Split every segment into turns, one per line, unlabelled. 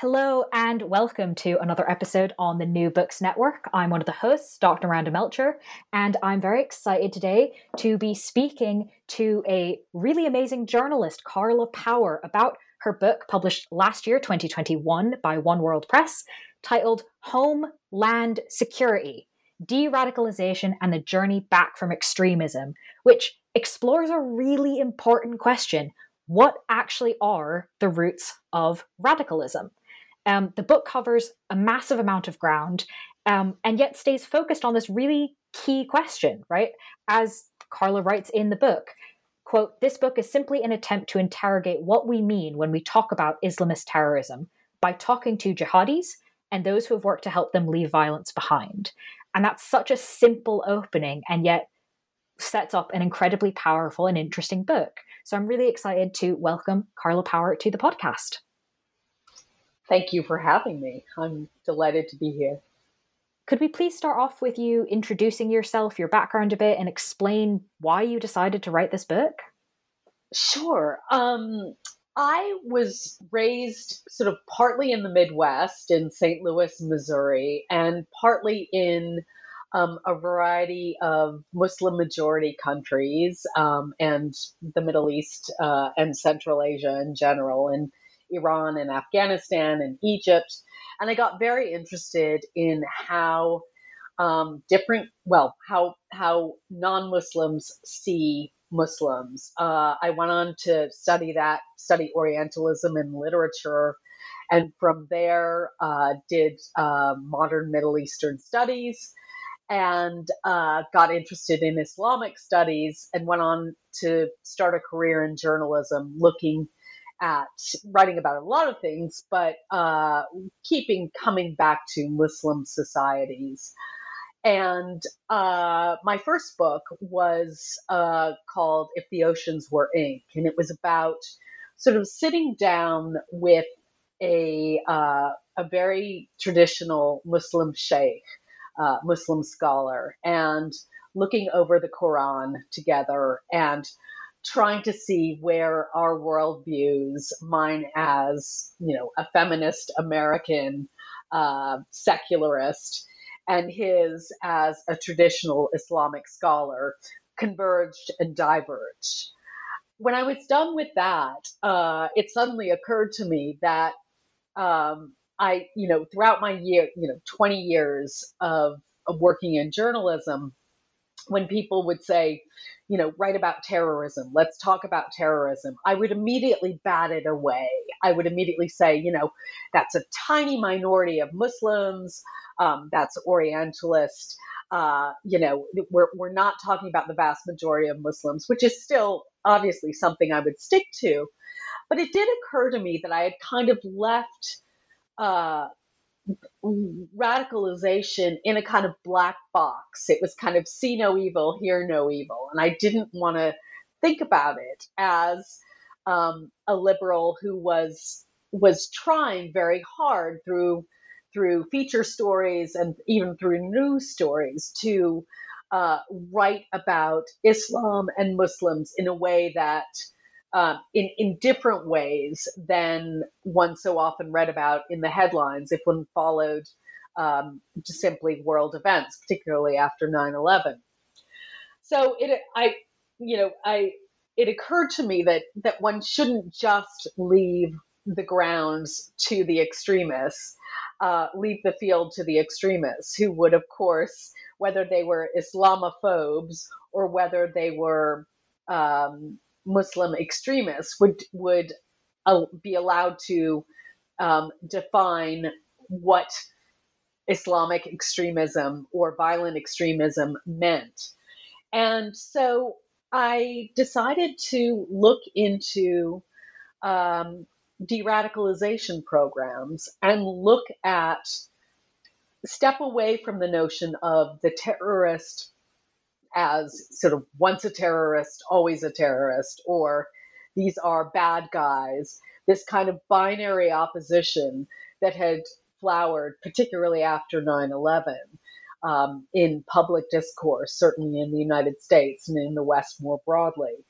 Hello and welcome to another episode on the New Books Network. I'm one of the hosts, Dr. Miranda Melcher, and I'm very excited today to be speaking to a really amazing journalist, Carla Power, about her book published last year, 2021, by One World Press, titled Home Land Security De Radicalization and the Journey Back from Extremism, which explores a really important question what actually are the roots of radicalism? Um, the book covers a massive amount of ground um, and yet stays focused on this really key question, right? As Carla writes in the book, quote, this book is simply an attempt to interrogate what we mean when we talk about Islamist terrorism by talking to jihadis and those who have worked to help them leave violence behind. And that's such a simple opening and yet sets up an incredibly powerful and interesting book. So I'm really excited to welcome Carla Power to the podcast.
Thank you for having me. I'm delighted to be here.
Could we please start off with you introducing yourself, your background a bit, and explain why you decided to write this book?
Sure. Um, I was raised sort of partly in the Midwest in St. Louis, Missouri, and partly in um, a variety of Muslim majority countries um, and the Middle East uh, and Central Asia in general. And Iran and Afghanistan and Egypt. And I got very interested in how um, different, well, how how non-Muslims see Muslims. Uh, I went on to study that, study Orientalism and literature, and from there uh, did uh, modern Middle Eastern studies and uh, got interested in Islamic studies and went on to start a career in journalism looking at writing about a lot of things, but uh, keeping coming back to Muslim societies. And uh, my first book was uh, called If the Oceans Were Ink, and it was about sort of sitting down with a, uh, a very traditional Muslim sheikh, uh, Muslim scholar, and looking over the Quran together and trying to see where our worldviews, mine as you know a feminist American uh, secularist, and his as a traditional Islamic scholar, converged and diverged. When I was done with that, uh, it suddenly occurred to me that um, I, you know, throughout my year, you know, 20 years of, of working in journalism, when people would say, you know, write about terrorism, let's talk about terrorism, I would immediately bat it away. I would immediately say, you know, that's a tiny minority of Muslims, um, that's Orientalist. Uh, you know, we're, we're not talking about the vast majority of Muslims, which is still obviously something I would stick to. But it did occur to me that I had kind of left uh, radicalization in a kind of black box. It was kind of see no evil, hear no evil. And I didn't want to think about it as um, a liberal who was was trying very hard through through feature stories and even through news stories to uh, write about Islam and Muslims in a way that uh, in in different ways than one so often read about in the headlines if one followed um, simply world events, particularly after 9/11. So it, I, you know, I, it occurred to me that that one shouldn't just leave the grounds to the extremists, uh, leave the field to the extremists, who would, of course, whether they were Islamophobes or whether they were um, Muslim extremists would would uh, be allowed to um, define what Islamic extremism or violent extremism meant. And so I decided to look into um, de radicalization programs and look at, step away from the notion of the terrorist as sort of once a terrorist, always a terrorist, or these are bad guys, this kind of binary opposition that had flowered, particularly after 9 11. Um, in public discourse, certainly in the United States and in the West more broadly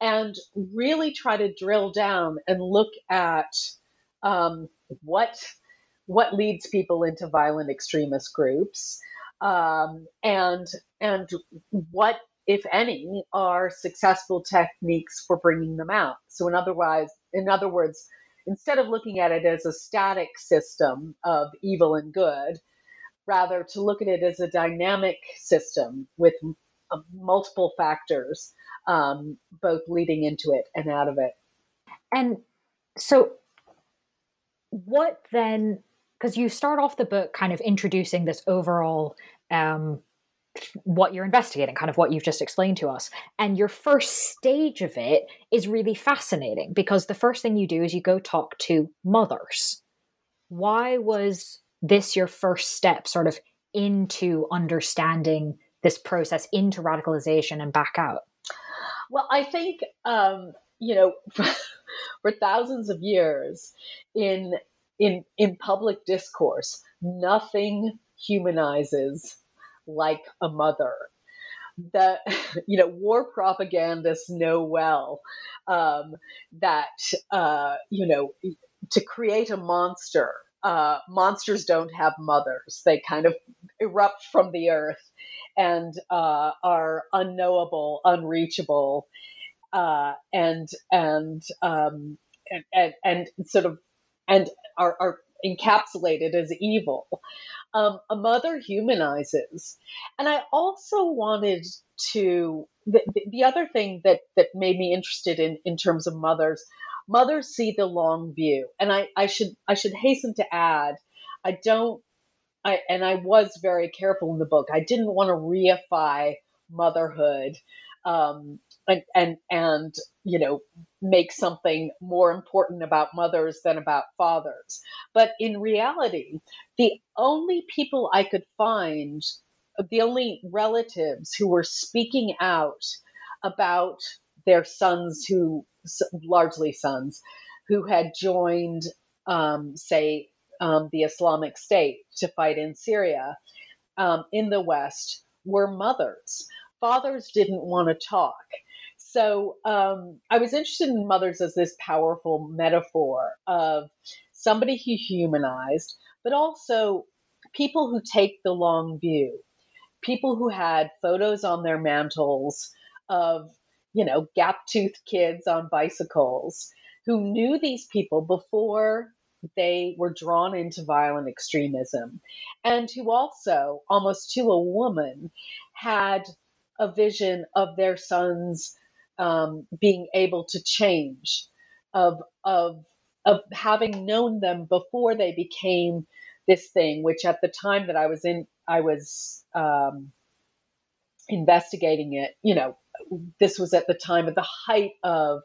and really try to drill down and look at um, what what leads people into violent extremist groups um, and and what if any are successful techniques for bringing them out so in other words in other words instead of looking at it as a static system of evil and good rather to look at it as a dynamic system with uh, multiple factors um, both leading into it and out of it.
And so, what then? Because you start off the book kind of introducing this overall um, what you're investigating, kind of what you've just explained to us. And your first stage of it is really fascinating because the first thing you do is you go talk to mothers. Why was this your first step, sort of into understanding this process, into radicalization and back out?
Well, I think um, you know, for thousands of years in in in public discourse, nothing humanizes like a mother. That you know, war propagandists know well um, that uh, you know to create a monster. Uh, monsters don't have mothers; they kind of erupt from the earth and uh, are unknowable, unreachable, uh, and and, um, and, and and sort of and are, are encapsulated as evil. Um, a mother humanizes, and I also wanted to. The, the other thing that that made me interested in in terms of mothers, mothers see the long view, and I I should I should hasten to add, I don't I, and I was very careful in the book. I didn't want to reify motherhood um, and and and you know make something more important about mothers than about fathers. But in reality, the only people I could find, the only relatives who were speaking out about their sons, who largely sons, who had joined, um, say, um, the Islamic State to fight in Syria um, in the West were mothers. Fathers didn't want to talk. So um, I was interested in mothers as this powerful metaphor of somebody who humanized, but also people who take the long view, people who had photos on their mantles of, you know, gap toothed kids on bicycles, who knew these people before they were drawn into violent extremism, and who also, almost to a woman, had a vision of their sons um, being able to change, of of of having known them before they became this thing, which at the time that I was in, I was um, investigating it. You know, this was at the time of the height of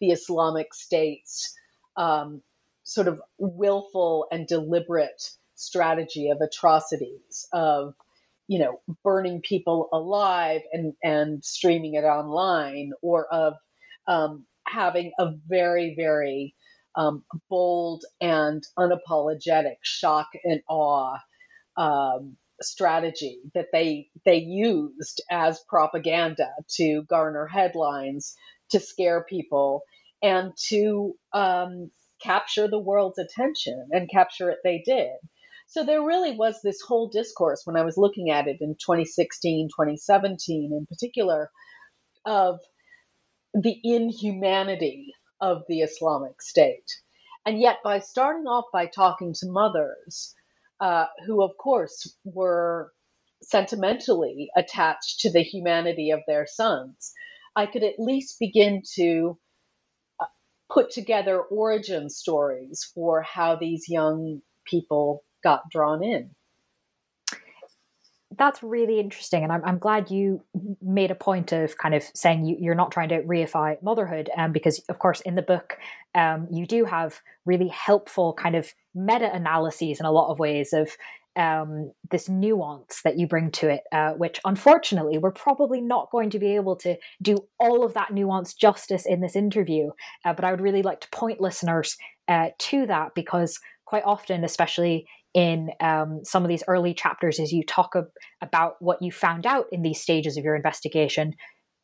the Islamic State's um, sort of willful and deliberate strategy of atrocities of you know burning people alive and and streaming it online or of um, having a very very um, bold and unapologetic shock and awe um, strategy that they they used as propaganda to garner headlines to scare people and to um, capture the world's attention and capture it they did. So there really was this whole discourse when I was looking at it in 2016, 2017 in particular, of the inhumanity of the Islamic State. And yet, by starting off by talking to mothers, uh, who of course were sentimentally attached to the humanity of their sons, I could at least begin to put together origin stories for how these young people got drawn in.
that's really interesting, and I'm, I'm glad you made a point of kind of saying you, you're not trying to reify motherhood, um, because of course in the book um, you do have really helpful kind of meta analyses in a lot of ways of um, this nuance that you bring to it, uh, which unfortunately we're probably not going to be able to do all of that nuance justice in this interview. Uh, but I would really like to point listeners uh, to that because quite often, especially in um, some of these early chapters, as you talk ab- about what you found out in these stages of your investigation,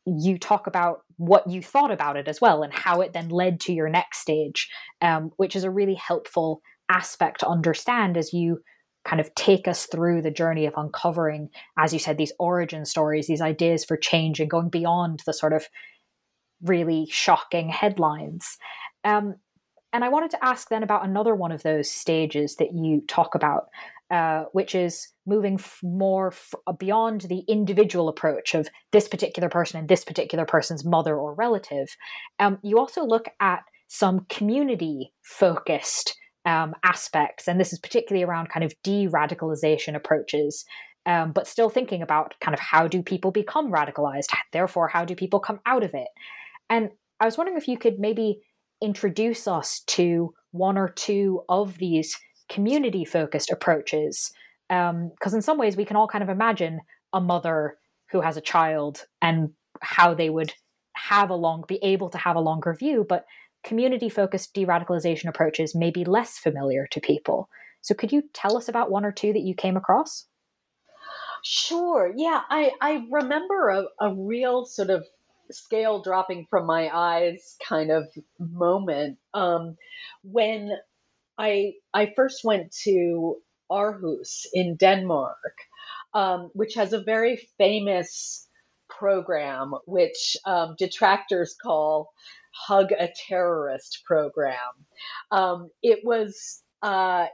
you talk about what you thought about it as well and how it then led to your next stage, um, which is a really helpful aspect to understand as you kind of take us through the journey of uncovering, as you said, these origin stories, these ideas for change and going beyond the sort of really shocking headlines. Um, and I wanted to ask then about another one of those stages that you talk about, uh, which is moving f- more f- beyond the individual approach of this particular person and this particular person's mother or relative. Um, you also look at some community focused um, aspects, and this is particularly around kind of de radicalization approaches. Um, but still thinking about kind of how do people become radicalized? Therefore, how do people come out of it? And I was wondering if you could maybe introduce us to one or two of these community focused approaches. Because um, in some ways, we can all kind of imagine a mother who has a child and how they would have a long, be able to have a longer view. But community focused de radicalization approaches may be less familiar to people. So, could you tell us about one or two that you came across?
Sure. Yeah, I, I remember a, a real sort of scale dropping from my eyes kind of moment um, when I I first went to Aarhus in Denmark, um, which has a very famous program which um, detractors call hug a terrorist program. Um, it was, uh,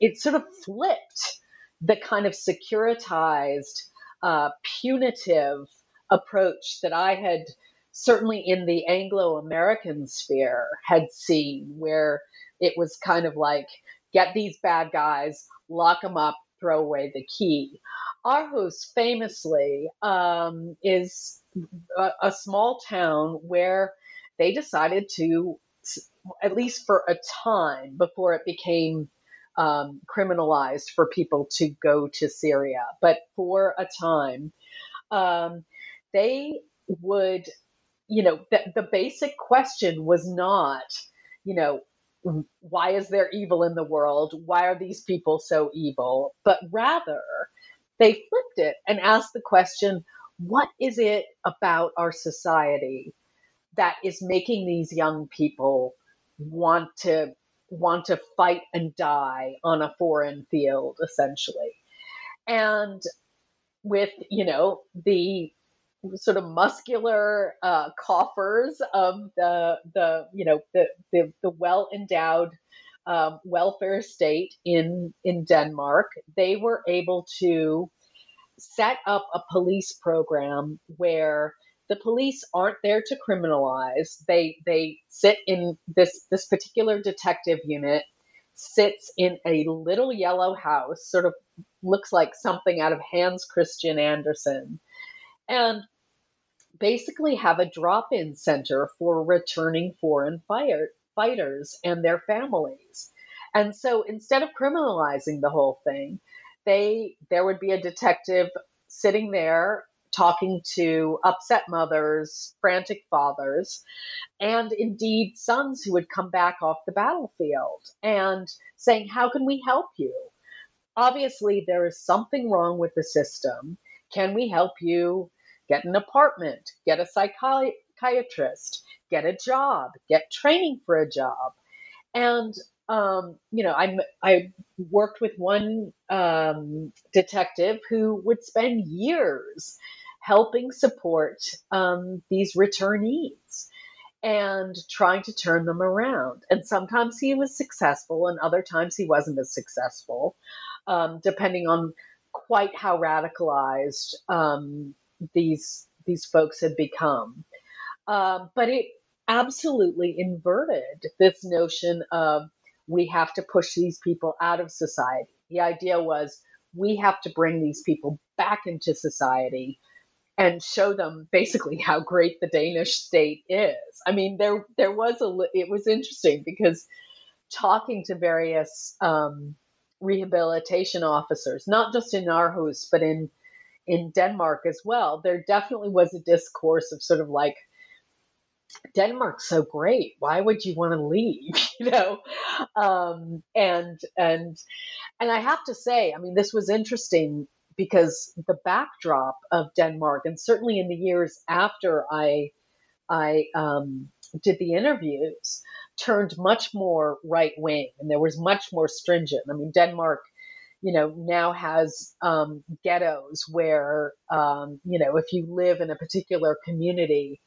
it sort of flipped the kind of securitized, uh, punitive approach that I had certainly in the Anglo American sphere had seen, where it was kind of like, get these bad guys, lock them up, throw away the key. Aarhus famously um, is a, a, small town where they decided to, at least for a time before it became um, criminalized for people to go to Syria, but for a time, um, they would, you know, the, the basic question was not, you know, why is there evil in the world? Why are these people so evil? But rather, they flipped it and asked the question, what is it about our society that is making these young people want to want to fight and die on a foreign field essentially and with you know the sort of muscular uh, coffers of the the you know the the, the well endowed um, welfare state in in Denmark, they were able to set up a police program where the police aren't there to criminalize. They they sit in this this particular detective unit sits in a little yellow house, sort of looks like something out of Hans Christian Andersen, and basically have a drop-in center for returning foreign fire, fighters and their families. And so instead of criminalizing the whole thing, they there would be a detective sitting there talking to upset mothers, frantic fathers, and indeed sons who would come back off the battlefield and saying, How can we help you? Obviously, there is something wrong with the system. Can we help you get an apartment, get a psychiatrist, get a job, get training for a job? And um, you know, I I worked with one um, detective who would spend years helping support um, these returnees and trying to turn them around. And sometimes he was successful, and other times he wasn't as successful, um, depending on quite how radicalized um, these these folks had become. Uh, but it absolutely inverted this notion of we have to push these people out of society. The idea was we have to bring these people back into society and show them basically how great the Danish state is. I mean, there there was a it was interesting because talking to various um, rehabilitation officers, not just in Aarhus but in in Denmark as well, there definitely was a discourse of sort of like Denmark's so great. Why would you want to leave? you know, um, and and and I have to say, I mean, this was interesting because the backdrop of Denmark, and certainly in the years after I I um, did the interviews, turned much more right wing, and there was much more stringent. I mean, Denmark you know, now has um, ghettos where, um, you know, if you live in a particular community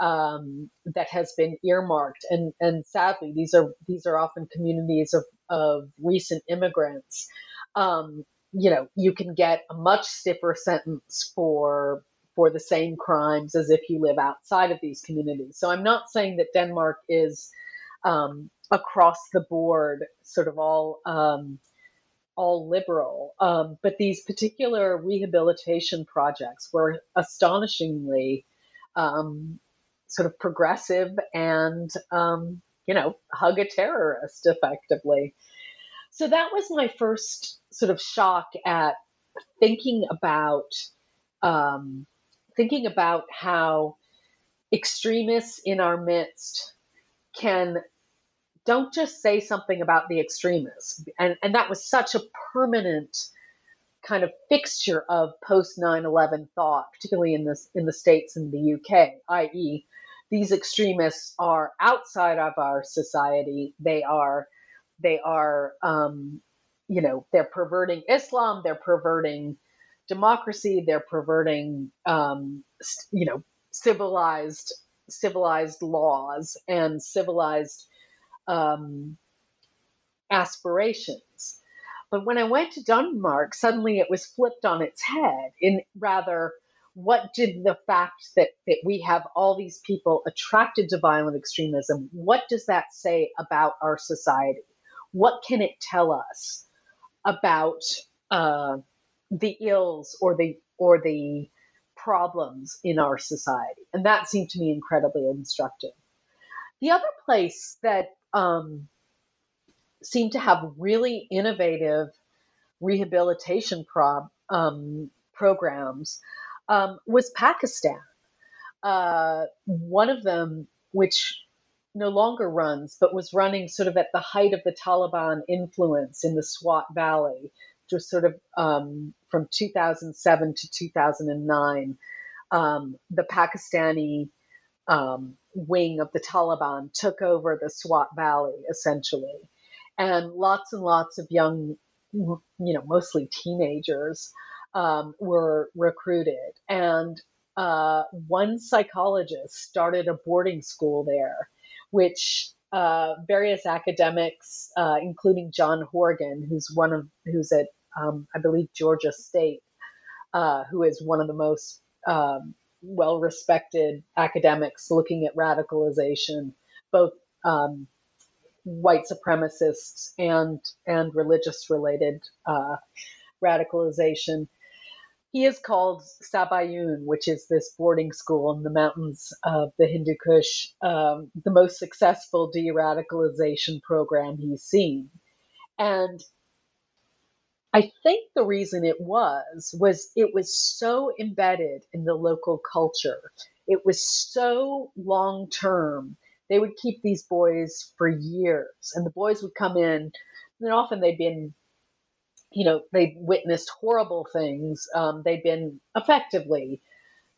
um, that has been earmarked, and and sadly, these are these are often communities of of recent immigrants. Um, you know, you can get a much stiffer sentence for for the same crimes as if you live outside of these communities. So I'm not saying that Denmark is um, across the board, sort of all um, all liberal. Um, but these particular rehabilitation projects were astonishingly um, sort of progressive and, um, you know, hug a terrorist effectively. So that was my first sort of shock at thinking about um, thinking about how extremists in our midst can don't just say something about the extremists. And, and that was such a permanent kind of fixture of post 9-11 thought, particularly in this in the States and the UK, i.e., these extremists are outside of our society. They are they are um, you know they're perverting Islam. They're perverting democracy. They're perverting um, you know civilized civilized laws and civilized um, aspirations. But when I went to Denmark, suddenly it was flipped on its head. In rather, what did the fact that, that we have all these people attracted to violent extremism, what does that say about our society? What can it tell us about uh, the ills or the or the problems in our society? And that seemed to me incredibly instructive. The other place that um, seem to have really innovative rehabilitation prob, um, programs um, was Pakistan. Uh, one of them, which no longer runs, but was running sort of at the height of the Taliban influence in the Swat Valley, which was sort of um, from 2007 to 2009. Um, the Pakistani um, wing of the Taliban took over the Swat Valley essentially, and lots and lots of young, you know, mostly teenagers um, were recruited, and uh, one psychologist started a boarding school there, which uh, various academics, uh, including John Horgan, who's one of who's at um, I believe Georgia State, uh, who is one of the most um, well respected academics looking at radicalization, both um, white supremacists and and religious related uh, radicalization. He is called Sabaoon, which is this boarding school in the mountains of the Hindu Kush, um, the most successful de radicalization program he's seen. And I think the reason it was was it was so embedded in the local culture. It was so long term. They would keep these boys for years, and the boys would come in, and often they'd been, you know, they'd witnessed horrible things. Um, they'd been effectively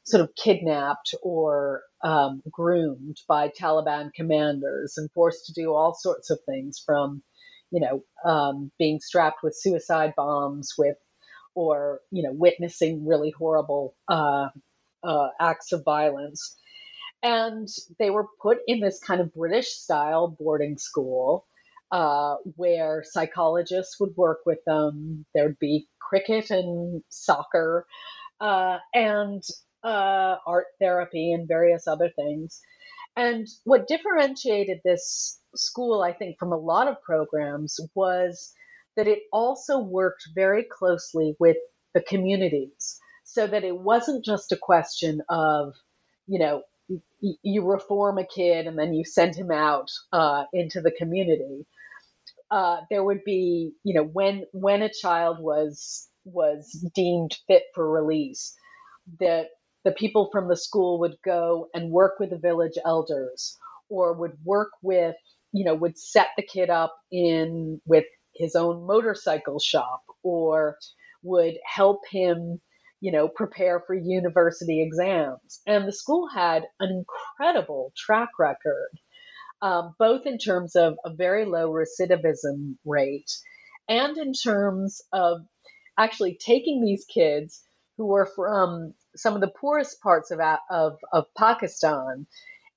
sort of kidnapped or um, groomed by Taliban commanders and forced to do all sorts of things from you know, um, being strapped with suicide bombs, with or you know, witnessing really horrible uh, uh, acts of violence. And they were put in this kind of British style boarding school uh, where psychologists would work with them. There'd be cricket and soccer uh, and uh, art therapy and various other things. And what differentiated this school, I think, from a lot of programs was that it also worked very closely with the communities so that it wasn't just a question of, you know, you reform a kid and then you send him out uh, into the community. Uh, there would be, you know, when when a child was was deemed fit for release, that the people from the school would go and work with the village elders or would work with, you know, would set the kid up in with his own motorcycle shop or would help him you know, prepare for university exams. And the school had an incredible track record, um, both in terms of a very low recidivism rate and in terms of actually taking these kids who were from some of the poorest parts of, of, of Pakistan.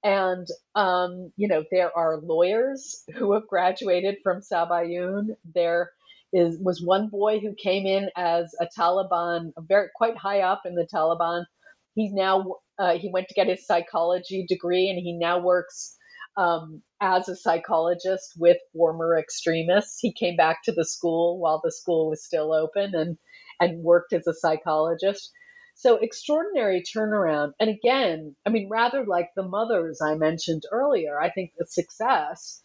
And, um, you know, there are lawyers who have graduated from Sabaoon. There is was one boy who came in as a Taliban, very quite high up in the Taliban. He's now uh, he went to get his psychology degree, and he now works um, as a psychologist with former extremists. He came back to the school while the school was still open, and and worked as a psychologist. So extraordinary turnaround. And again, I mean, rather like the mothers I mentioned earlier, I think the success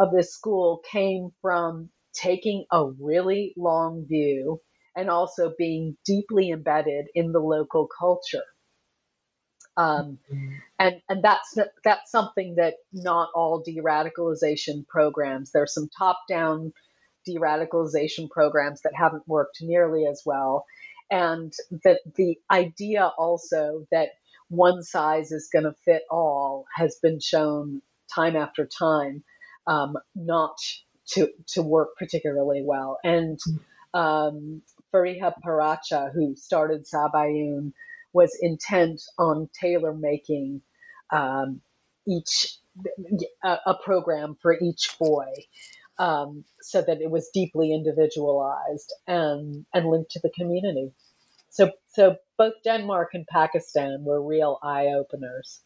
of this school came from taking a really long view and also being deeply embedded in the local culture. Um, mm-hmm. and and that's that's something that not all de-radicalization programs. There's some top-down de-radicalization programs that haven't worked nearly as well, and that the idea also that one size is going to fit all has been shown time after time um, not to to work particularly well. And um, Feriha Peracha, who started Sabaoon, was intent on tailor making um, each a, a, program for each boy. Um, so that it was deeply individualized and, and linked to the community. So, so both Denmark and Pakistan were real eye openers.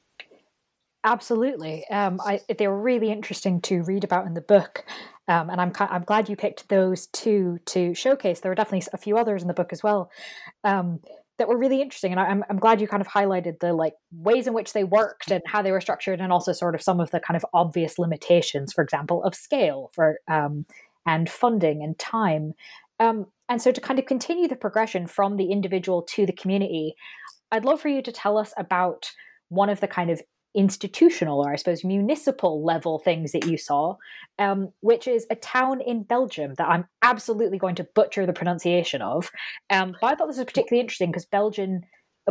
Absolutely. Um, I, they were really interesting to read about in the book. Um, and I'm I'm glad you picked those two to showcase. There were definitely a few others in the book as well um, that were really interesting, and I'm I'm glad you kind of highlighted the like ways in which they worked and how they were structured, and also sort of some of the kind of obvious limitations, for example, of scale for um, and funding and time. Um, and so to kind of continue the progression from the individual to the community, I'd love for you to tell us about one of the kind of institutional or I suppose municipal level things that you saw, um, which is a town in Belgium that I'm absolutely going to butcher the pronunciation of. Um, but I thought this was particularly interesting because Belgium,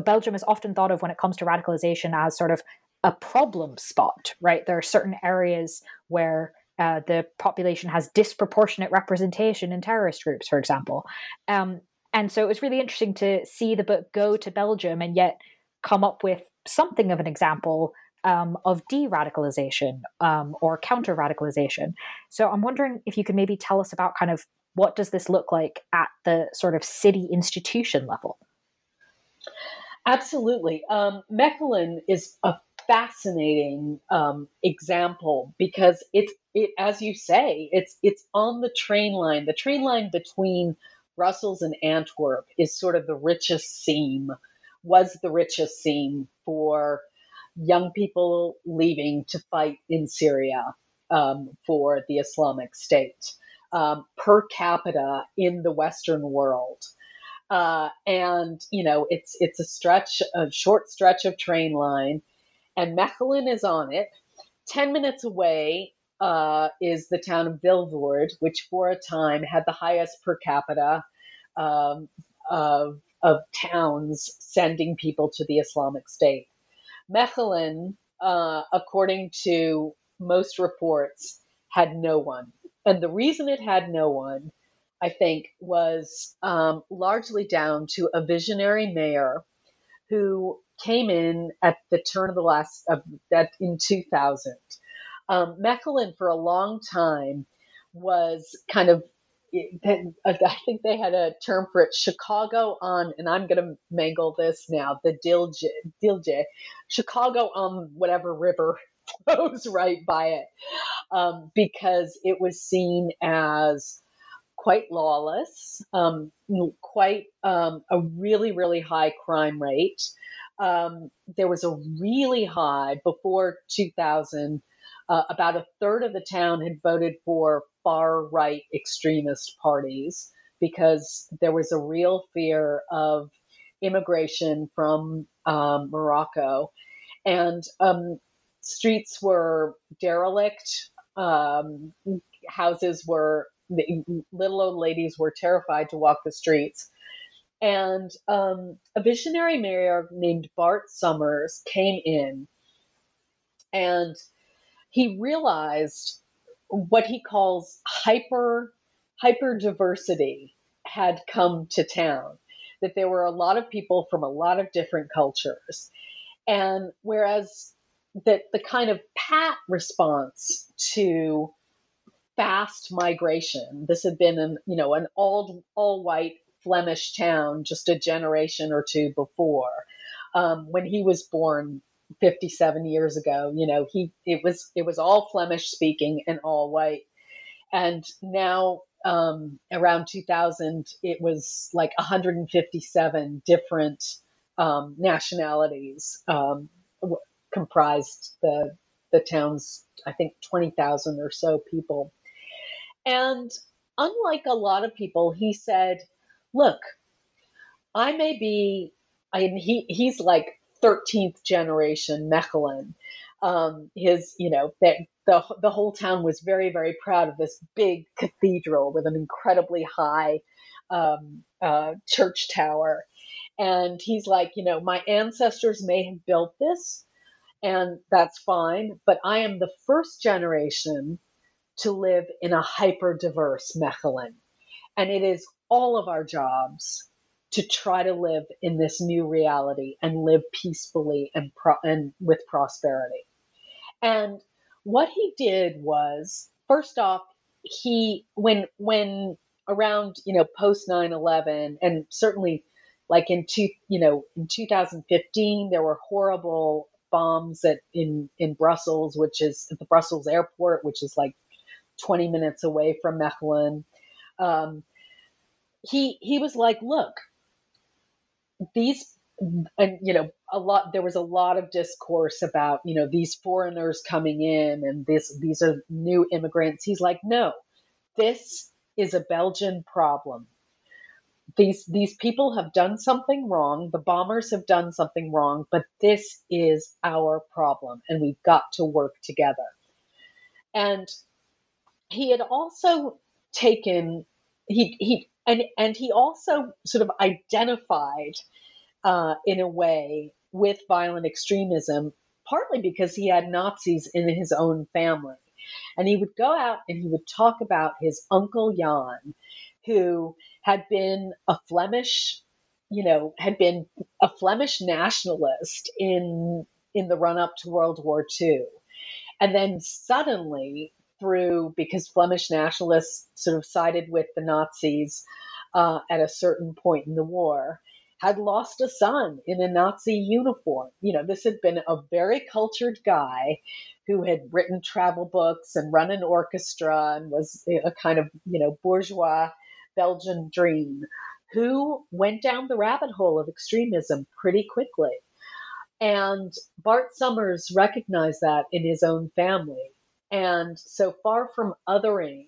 Belgium is often thought of when it comes to radicalization as sort of a problem spot, right? There are certain areas where uh, the population has disproportionate representation in terrorist groups, for example. Um, and so it was really interesting to see the book go to Belgium and yet come up with something of an example um, of de-radicalization um, or counter-radicalization. So I'm wondering if you could maybe tell us about kind of what does this look like at the sort of city institution level?
Absolutely. Um, Mechelen is a fascinating um, example because it's it as you say it's it's on the train line. The train line between Brussels and Antwerp is sort of the richest seam was the richest seam for young people leaving to fight in Syria um, for the Islamic State um, per capita in the Western world. Uh, and you know it's it's a stretch, a short stretch of train line, and Mechelen is on it. Ten minutes away uh, is the town of Vilvoorde, which for a time had the highest per capita um, of of towns sending people to the Islamic State. Mechelen, uh, according to most reports, had no one. And the reason it had no one, I think, was um, largely down to a visionary mayor who came in at the turn of the last of that in 2000. Um, Mechelen, for a long time, was kind of I think they had a term for it, Chicago on, and I'm going to mangle this now, the Dilje, Dilje, Chicago on whatever river flows right by it, um, because it was seen as quite lawless, um, quite um, a really, really high crime rate. Um, there was a really high before 2000. Uh, about a third of the town had voted for far right extremist parties because there was a real fear of immigration from um, Morocco. And um, streets were derelict, um, houses were, little old ladies were terrified to walk the streets. And um, a visionary mayor named Bart Somers came in and he realized what he calls hyper hyper diversity had come to town that there were a lot of people from a lot of different cultures. And whereas that the kind of pat response to fast migration this had been an you know an all all white flemish town just a generation or two before um, when he was born 57 years ago you know he it was it was all flemish speaking and all white. And now um, around 2000 it was like 157 different um, nationalities um, comprised the the town's i think 20,000 or so people. And unlike a lot of people he said look i may be I mean, he he's like 13th generation Mechelen. Um, his, you know, that the, the whole town was very, very proud of this big cathedral with an incredibly high um, uh, church tower. And he's like, you know, my ancestors may have built this, and that's fine, but I am the first generation to live in a hyper diverse Mechelen. And it is all of our jobs to try to live in this new reality and live peacefully and, pro- and with prosperity. And what he did was, first off, he when when around you know post 9-11 and certainly like in two you know in 2015 there were horrible bombs at in in Brussels which is at the Brussels airport which is like 20 minutes away from Mechelen um, he he was like look these and you know a lot there was a lot of discourse about you know these foreigners coming in and this these are new immigrants. He's like no this is a belgian problem. These these people have done something wrong. The bombers have done something wrong but this is our problem and we've got to work together. And he had also taken he he and and he also sort of identified uh, in a way with violent extremism, partly because he had Nazis in his own family, and he would go out and he would talk about his uncle Jan, who had been a Flemish, you know, had been a Flemish nationalist in in the run up to World War II, and then suddenly through because Flemish nationalists sort of sided with the Nazis uh, at a certain point in the war, had lost a son in a Nazi uniform. You know, this had been a very cultured guy who had written travel books and run an orchestra and was a kind of, you know, bourgeois Belgian dream who went down the rabbit hole of extremism pretty quickly. And Bart Somers recognized that in his own family and so far from othering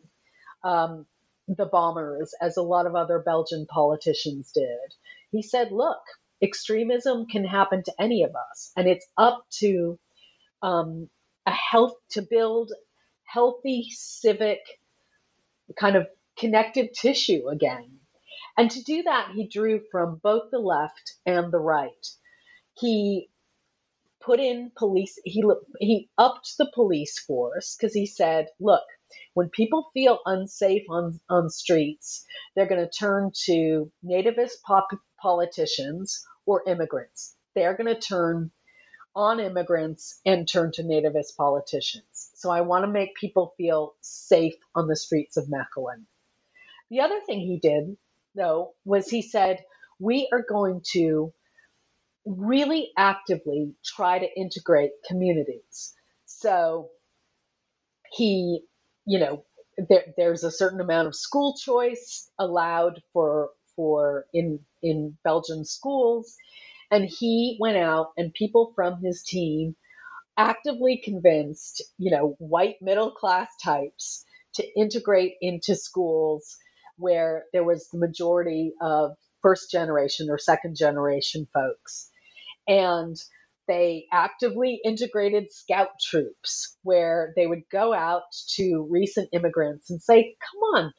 um, the bombers, as a lot of other Belgian politicians did, he said, look, extremism can happen to any of us, and it's up to um, a health to build healthy civic kind of connective tissue again. And to do that, he drew from both the left and the right. He put in police he he upped the police force because he said look when people feel unsafe on on streets they're going to turn to nativist pop- politicians or immigrants they're going to turn on immigrants and turn to nativist politicians so i want to make people feel safe on the streets of Mechelen. the other thing he did though was he said we are going to really actively try to integrate communities. So he, you know, there, there's a certain amount of school choice allowed for for in in Belgian schools, and he went out and people from his team actively convinced you know white middle class types to integrate into schools where there was the majority of first generation or second generation folks and they actively integrated scout troops where they would go out to recent immigrants and say, come on,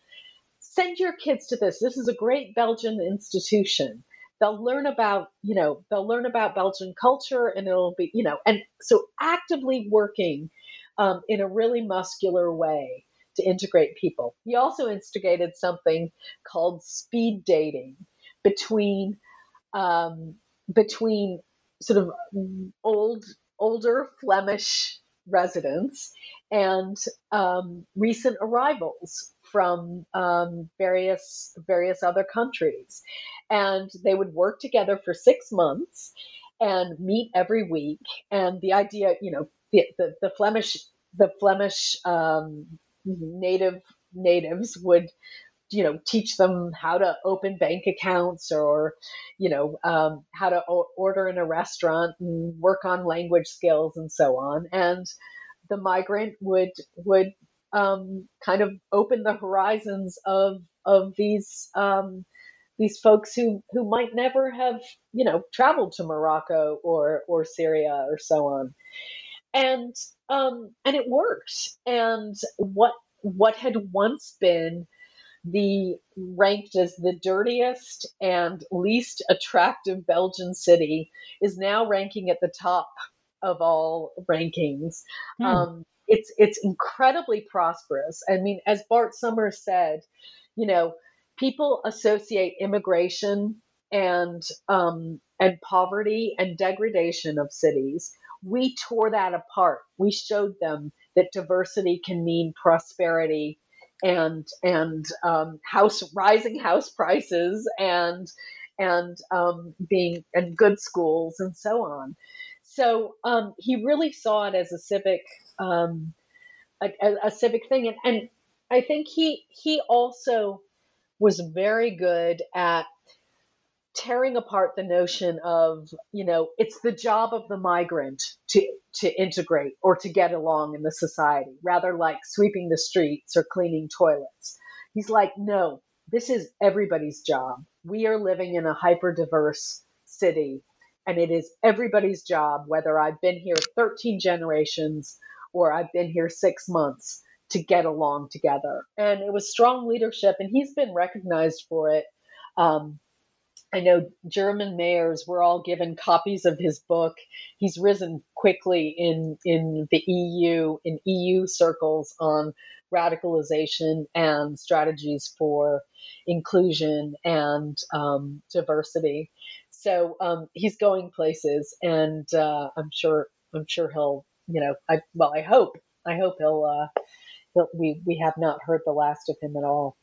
send your kids to this. This is a great Belgian institution. They'll learn about, you know, they'll learn about Belgian culture and it'll be, you know, and so actively working um, in a really muscular way to integrate people. He also instigated something called speed dating between um, between sort of old older Flemish residents and um, recent arrivals from um, various various other countries, and they would work together for six months and meet every week. And the idea, you know, the the, the Flemish the Flemish um, native natives would you know teach them how to open bank accounts or you know um, how to o- order in a restaurant and work on language skills and so on. And the migrant would would um, kind of open the horizons of of these um, these folks who who might never have you know traveled to Morocco or or Syria or so on. And um, and it worked. And what what had once been the ranked as the dirtiest and least attractive Belgian city is now ranking at the top of all rankings. Hmm. Um, it's it's incredibly prosperous. I mean, as Bart Somers said, you know, people associate immigration and um, and poverty and degradation of cities. We tore that apart. We showed them that diversity can mean prosperity and and um, house rising house prices and and um, being and good schools and so on. So um, he really saw it as a civic um, a, a, civic thing, and, and I think he he also was very good at tearing apart the notion of you know it's the job of the migrant to to integrate or to get along in the society rather like sweeping the streets or cleaning toilets. He's like no this is everybody's job. We are living in a hyper diverse city and it is everybody's job whether i've been here 13 generations or i've been here 6 months to get along together. And it was strong leadership and he's been recognized for it. Um, I know German mayors were all given copies of his book. He's risen quickly in in the EU in EU circles on radicalization and strategies for inclusion and um, diversity. So um, he's going places, and uh, I'm sure I'm sure he'll you know I well I hope I hope he'll, uh, he'll we we have not heard the last of him at all.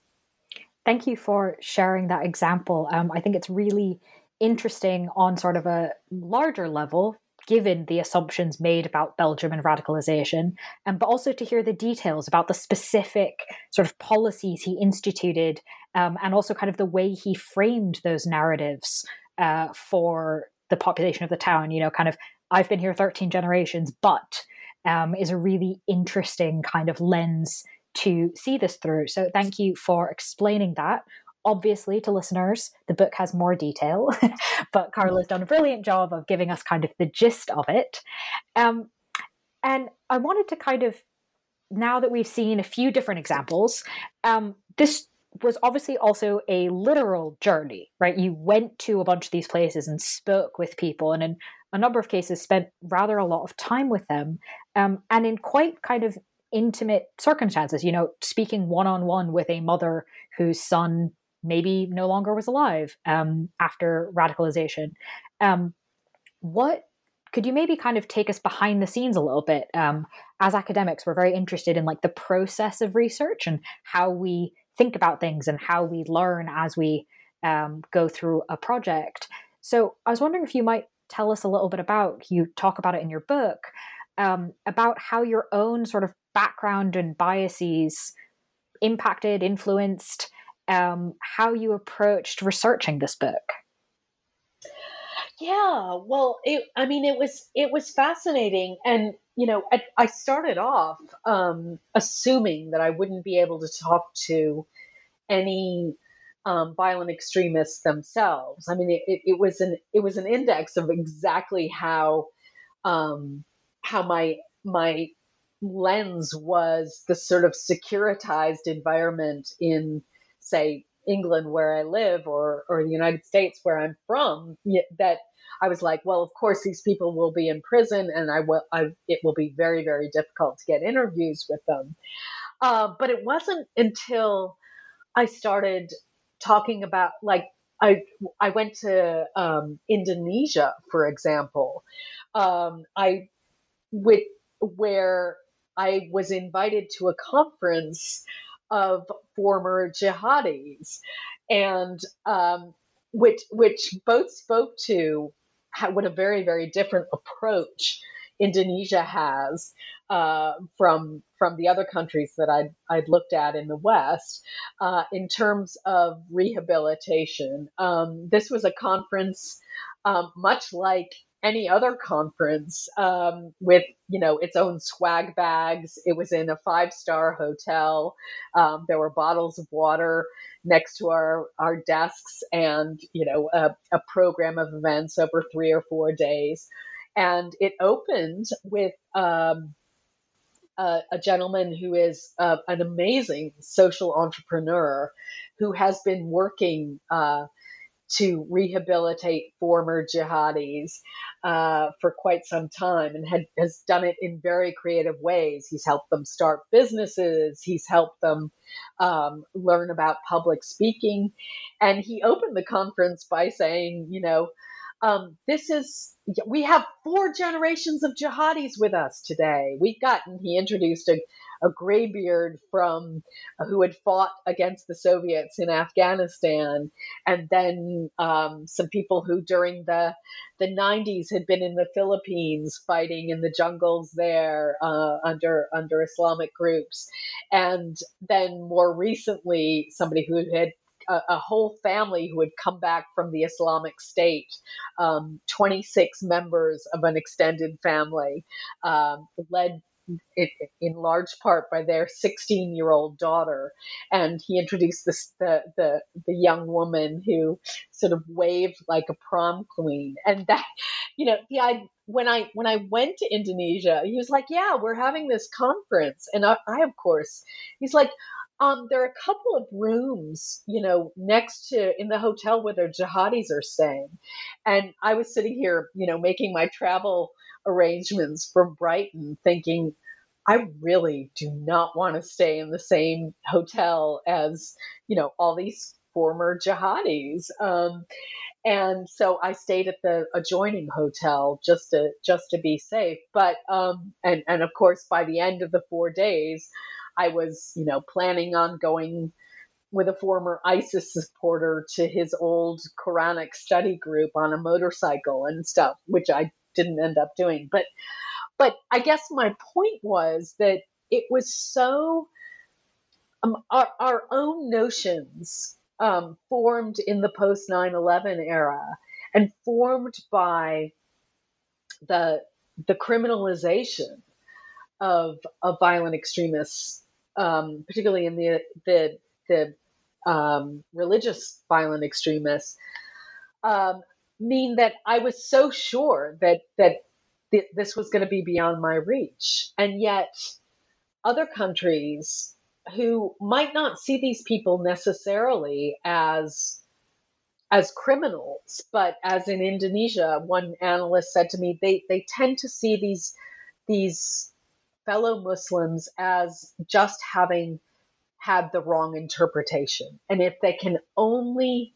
Thank you for sharing that example. Um, I think it's really interesting on sort of a larger level, given the assumptions made about Belgium and radicalization, um, but also to hear the details about the specific sort of policies he instituted um, and also kind of the way he framed those narratives uh, for the population of the town. You know, kind of, I've been here 13 generations, but um, is a really interesting kind of lens to see this through. So thank you for explaining that. Obviously, to listeners, the book has more detail, but Carla's done a brilliant job of giving us kind of the gist of it. Um, and I wanted to kind of, now that we've seen a few different examples, um, this was obviously also a literal journey, right? You went to a bunch of these places and spoke with people, and in a number of cases, spent rather a lot of time with them, um, and in quite kind of intimate circumstances, you know, speaking one on one with a mother whose son maybe no longer was alive um, after radicalization. Um, what could you maybe kind of take us behind the scenes a little bit? Um, as academics, we're very interested in like the process of research and how we think about things and how we learn as we um, go through a project. So I was wondering if you might tell us a little bit about. You talk about it in your book. Um, about how your own sort of background and biases impacted, influenced um, how you approached researching this book.
Yeah, well, it, I mean, it was it was fascinating, and you know, I, I started off um, assuming that I wouldn't be able to talk to any um, violent extremists themselves. I mean, it, it, was an it was an index of exactly how um, how my my lens was the sort of securitized environment in, say, England where I live or or the United States where I'm from that I was like, well, of course these people will be in prison and I will I it will be very very difficult to get interviews with them. Uh, but it wasn't until I started talking about like I I went to um, Indonesia, for example. Um, I with where I was invited to a conference of former jihadis, and um, which which both spoke to how, what a very very different approach Indonesia has uh, from from the other countries that I'd, I'd looked at in the West uh, in terms of rehabilitation. Um, this was a conference um, much like any other conference um, with you know its own swag bags. It was in a five star hotel. Um, there were bottles of water next to our our desks, and you know a, a program of events over three or four days. And it opened with um, a, a, gentleman who is uh, an amazing social entrepreneur who has been working. Uh, to rehabilitate former jihadis uh, for quite some time and had, has done it in very creative ways. He's helped them start businesses, he's helped them um, learn about public speaking. And he opened the conference by saying, you know, um, this is we have four generations of jihadis with us today. We've gotten he introduced a, a graybeard from uh, who had fought against the Soviets in Afghanistan, and then um, some people who during the the 90s had been in the Philippines fighting in the jungles there uh, under under Islamic groups, and then more recently somebody who had a, a, whole family who had come back from the Islamic State, um, 26 members of an extended family, um, led it, in large part by their 16 year old daughter. And he introduced this, the, the, the young woman who sort of waved like a prom queen. And that, you know, the, I, when I, when I went to Indonesia, he was like, yeah, we're having this conference. And I, I of course, he's like, um, there are a couple of rooms, you know, next to in the hotel where the jihadis are staying. And I was sitting here, you know, making my travel arrangements from Brighton, thinking, I really do not want to stay in the same hotel as, you know, all these former jihadis. Um, and so I stayed at the adjoining hotel just to just to be safe. But um, and and of course, by the end of the four days, I was, you know, planning on going with a former ISIS supporter to his old Quranic study group on a motorcycle and stuff, which I didn't end up doing. But but I guess my point was that it was so um, our, our own notions um, formed in the post 9-11 era and formed by the the criminalization of of violent extremists um, particularly in the the the um, religious violent extremists, um, mean that I was so sure that that th- this was going to be beyond my reach, and yet other countries who might not see these people necessarily as as criminals, but as in Indonesia, one analyst said to me, they they tend to see these these fellow Muslims as just having had the wrong interpretation. And if they can only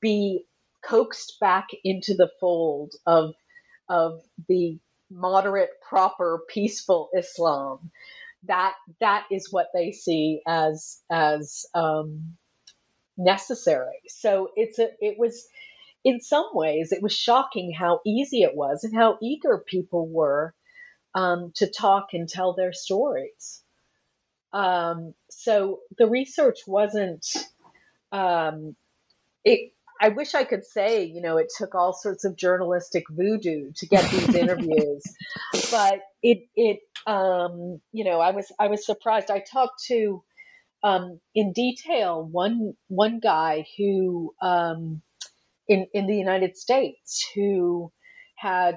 be coaxed back into the fold of, of the moderate, proper, peaceful Islam, that that is what they see as as um, necessary. So it's a it was in some ways it was shocking how easy it was and how eager people were um, to talk and tell their stories. um, so the research wasn't um, it I wish I could say, you know, it took all sorts of journalistic voodoo to get these interviews, but it it um, you know, I was I was surprised. I talked to um, in detail one one guy who um, in in the United States who had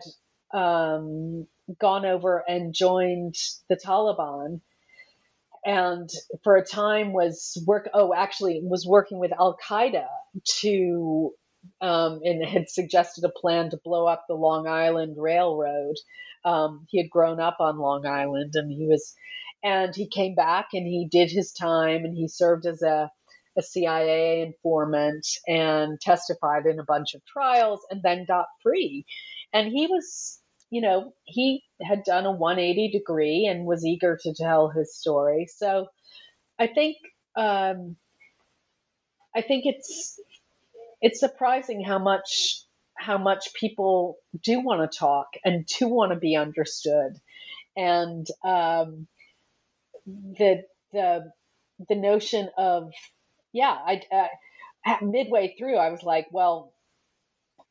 um, gone over and joined the Taliban and for a time was work oh actually was working with Al Qaeda to um, and had suggested a plan to blow up the Long Island Railroad. Um, he had grown up on Long Island and he was and he came back and he did his time and he served as a a CIA informant and testified in a bunch of trials and then got free. And he was you know, he had done a 180 degree and was eager to tell his story. So I think um, I think it's it's surprising how much how much people do want to talk and do want to be understood, and um, the the the notion of yeah, I, uh, midway through I was like, well,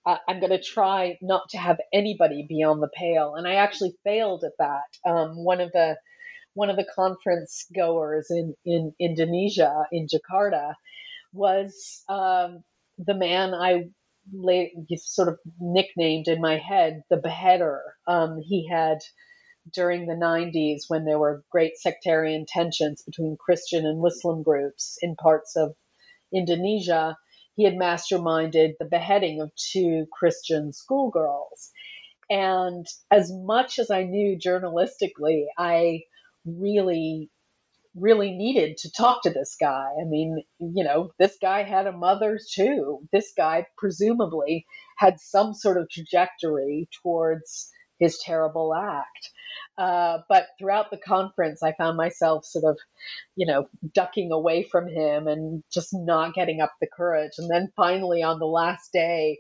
I, am going to try not to have anybody be on the pale. And I actually failed at that. Um, one of the one of the conference goers in, in Indonesia, in Jakarta, was um, the man I late, sort of nicknamed in my head the beheader. Um, he had, during the 90s, when there were great sectarian tensions between Christian and Muslim groups in parts of Indonesia, he had masterminded the beheading of two Christian schoolgirls. And as much as I knew journalistically, I really, really needed to talk to this guy. I mean, you know, this guy had a mother too. This guy presumably had some sort of trajectory towards his terrible act. Uh, but throughout the conference, I found myself sort of, you know, ducking away from him and just not getting up the courage. And then finally, on the last day,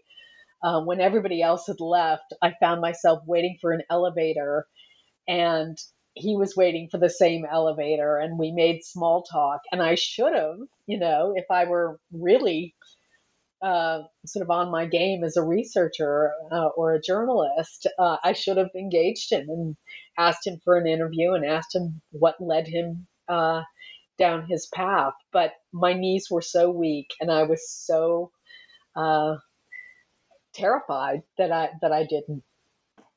uh, when everybody else had left, I found myself waiting for an elevator, and he was waiting for the same elevator, and we made small talk. And I should have, you know, if I were really uh, sort of on my game as a researcher uh, or a journalist, uh, I should have engaged him and asked him for an interview and asked him what led him uh, down his path. But my knees were so weak, and I was so uh, terrified that I that I didn't.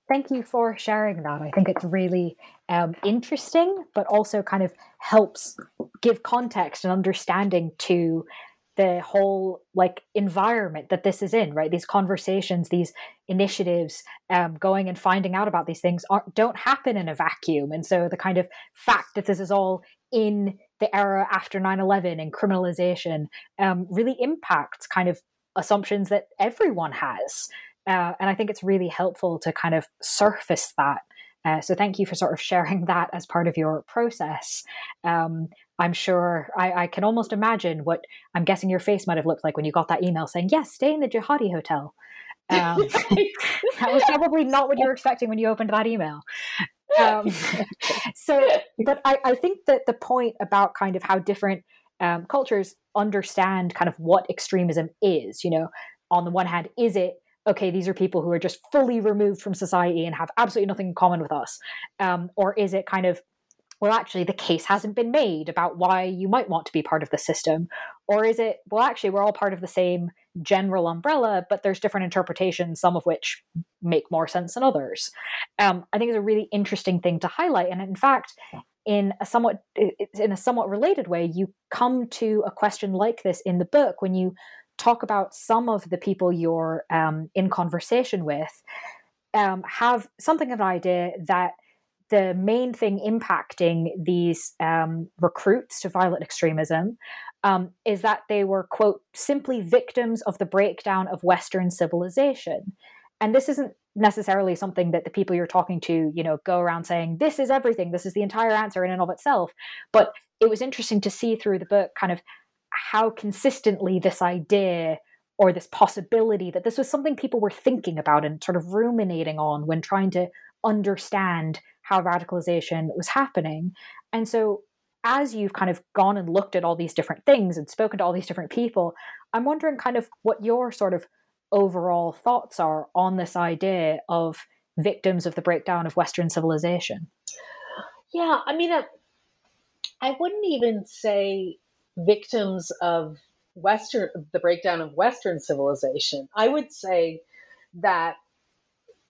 Thank you for sharing that. I think it's really um, interesting, but also kind of helps give context and understanding to the whole like environment that this is in right? These conversations these initiatives um, going and finding out about these things don't happen in a vacuum. And so the kind of fact that this is all in the era after 9-11 and criminalization um, really impacts kind of assumptions that everyone has. Uh, and i think it's really helpful to kind of surface that. Uh, so thank you for sort of sharing that as part of your process. Um, I'm sure I, I, can almost imagine what I'm guessing your face might have looked like when you got that email saying, "Yes, stay in the Jihadi hotel." Um, that was probably not what you were expecting when you opened that email. Um, so, but I, I, think that the point about kind of how different um, cultures understand kind of what extremism is, you know, on the one hand, is it okay, these are people who are just fully removed from society and have absolutely nothing in common with us? Um, or is it kind of well, actually, the case hasn't been made about why you might want to be part of the system? Or is it, well, actually, we're all part of the same general umbrella, but there's different interpretations, some of which make more sense than others? Um, I think it's a really interesting thing to highlight. And in fact, in a somewhat in a somewhat related way, you come to a question like this in the book when you talk about some of the people you're um, in conversation with um, have something of an idea that the main thing impacting these um, recruits to violent extremism um, is that they were, quote, simply victims of the breakdown of Western civilization. And this isn't necessarily something that the people you're talking to, you know, go around saying, this is everything, this is the entire answer in and of itself. But it was interesting to see through the book kind of how consistently this idea or this possibility that this was something people were thinking about and sort of ruminating on when trying to understand how radicalization was happening. And so as you've kind of gone and looked at all these different things and spoken to all these different people, I'm wondering kind of what your sort of overall thoughts are on this idea of victims of the breakdown of Western civilization.
Yeah, I mean, uh, I wouldn't even say victims of Western, the breakdown of Western civilization. I would say that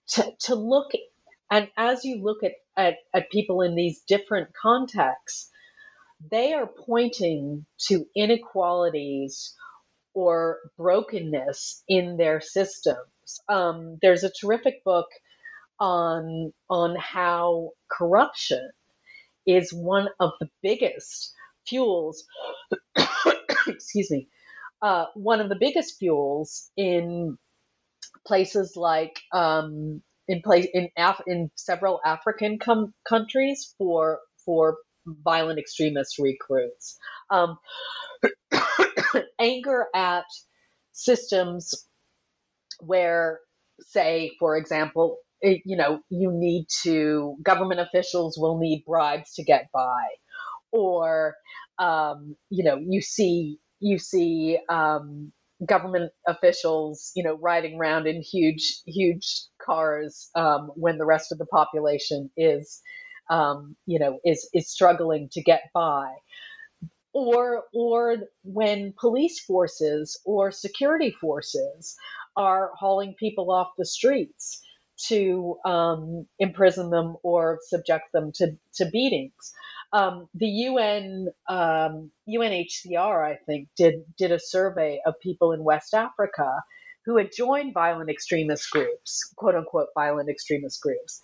to, to look, and as you look at, at, at people in these different contexts, they are pointing to inequalities or brokenness in their systems. Um, there's a terrific book on on how corruption is one of the biggest fuels. excuse me, uh, one of the biggest fuels in places like um, in place in Af- in several African com- countries for for violent extremist recruits. Um, anger at systems where, say, for example, it, you know, you need to, government officials will need bribes to get by. Or, um, you know, you see, you see, um, government officials, you know, riding around in huge, huge cars um, when the rest of the population is, um, you know, is is struggling to get by or or when police forces or security forces are hauling people off the streets to um, imprison them or subject them to, to beatings. Um, the UN um, UNHCR, I think, did did a survey of people in West Africa who had joined violent extremist groups, quote unquote violent extremist groups,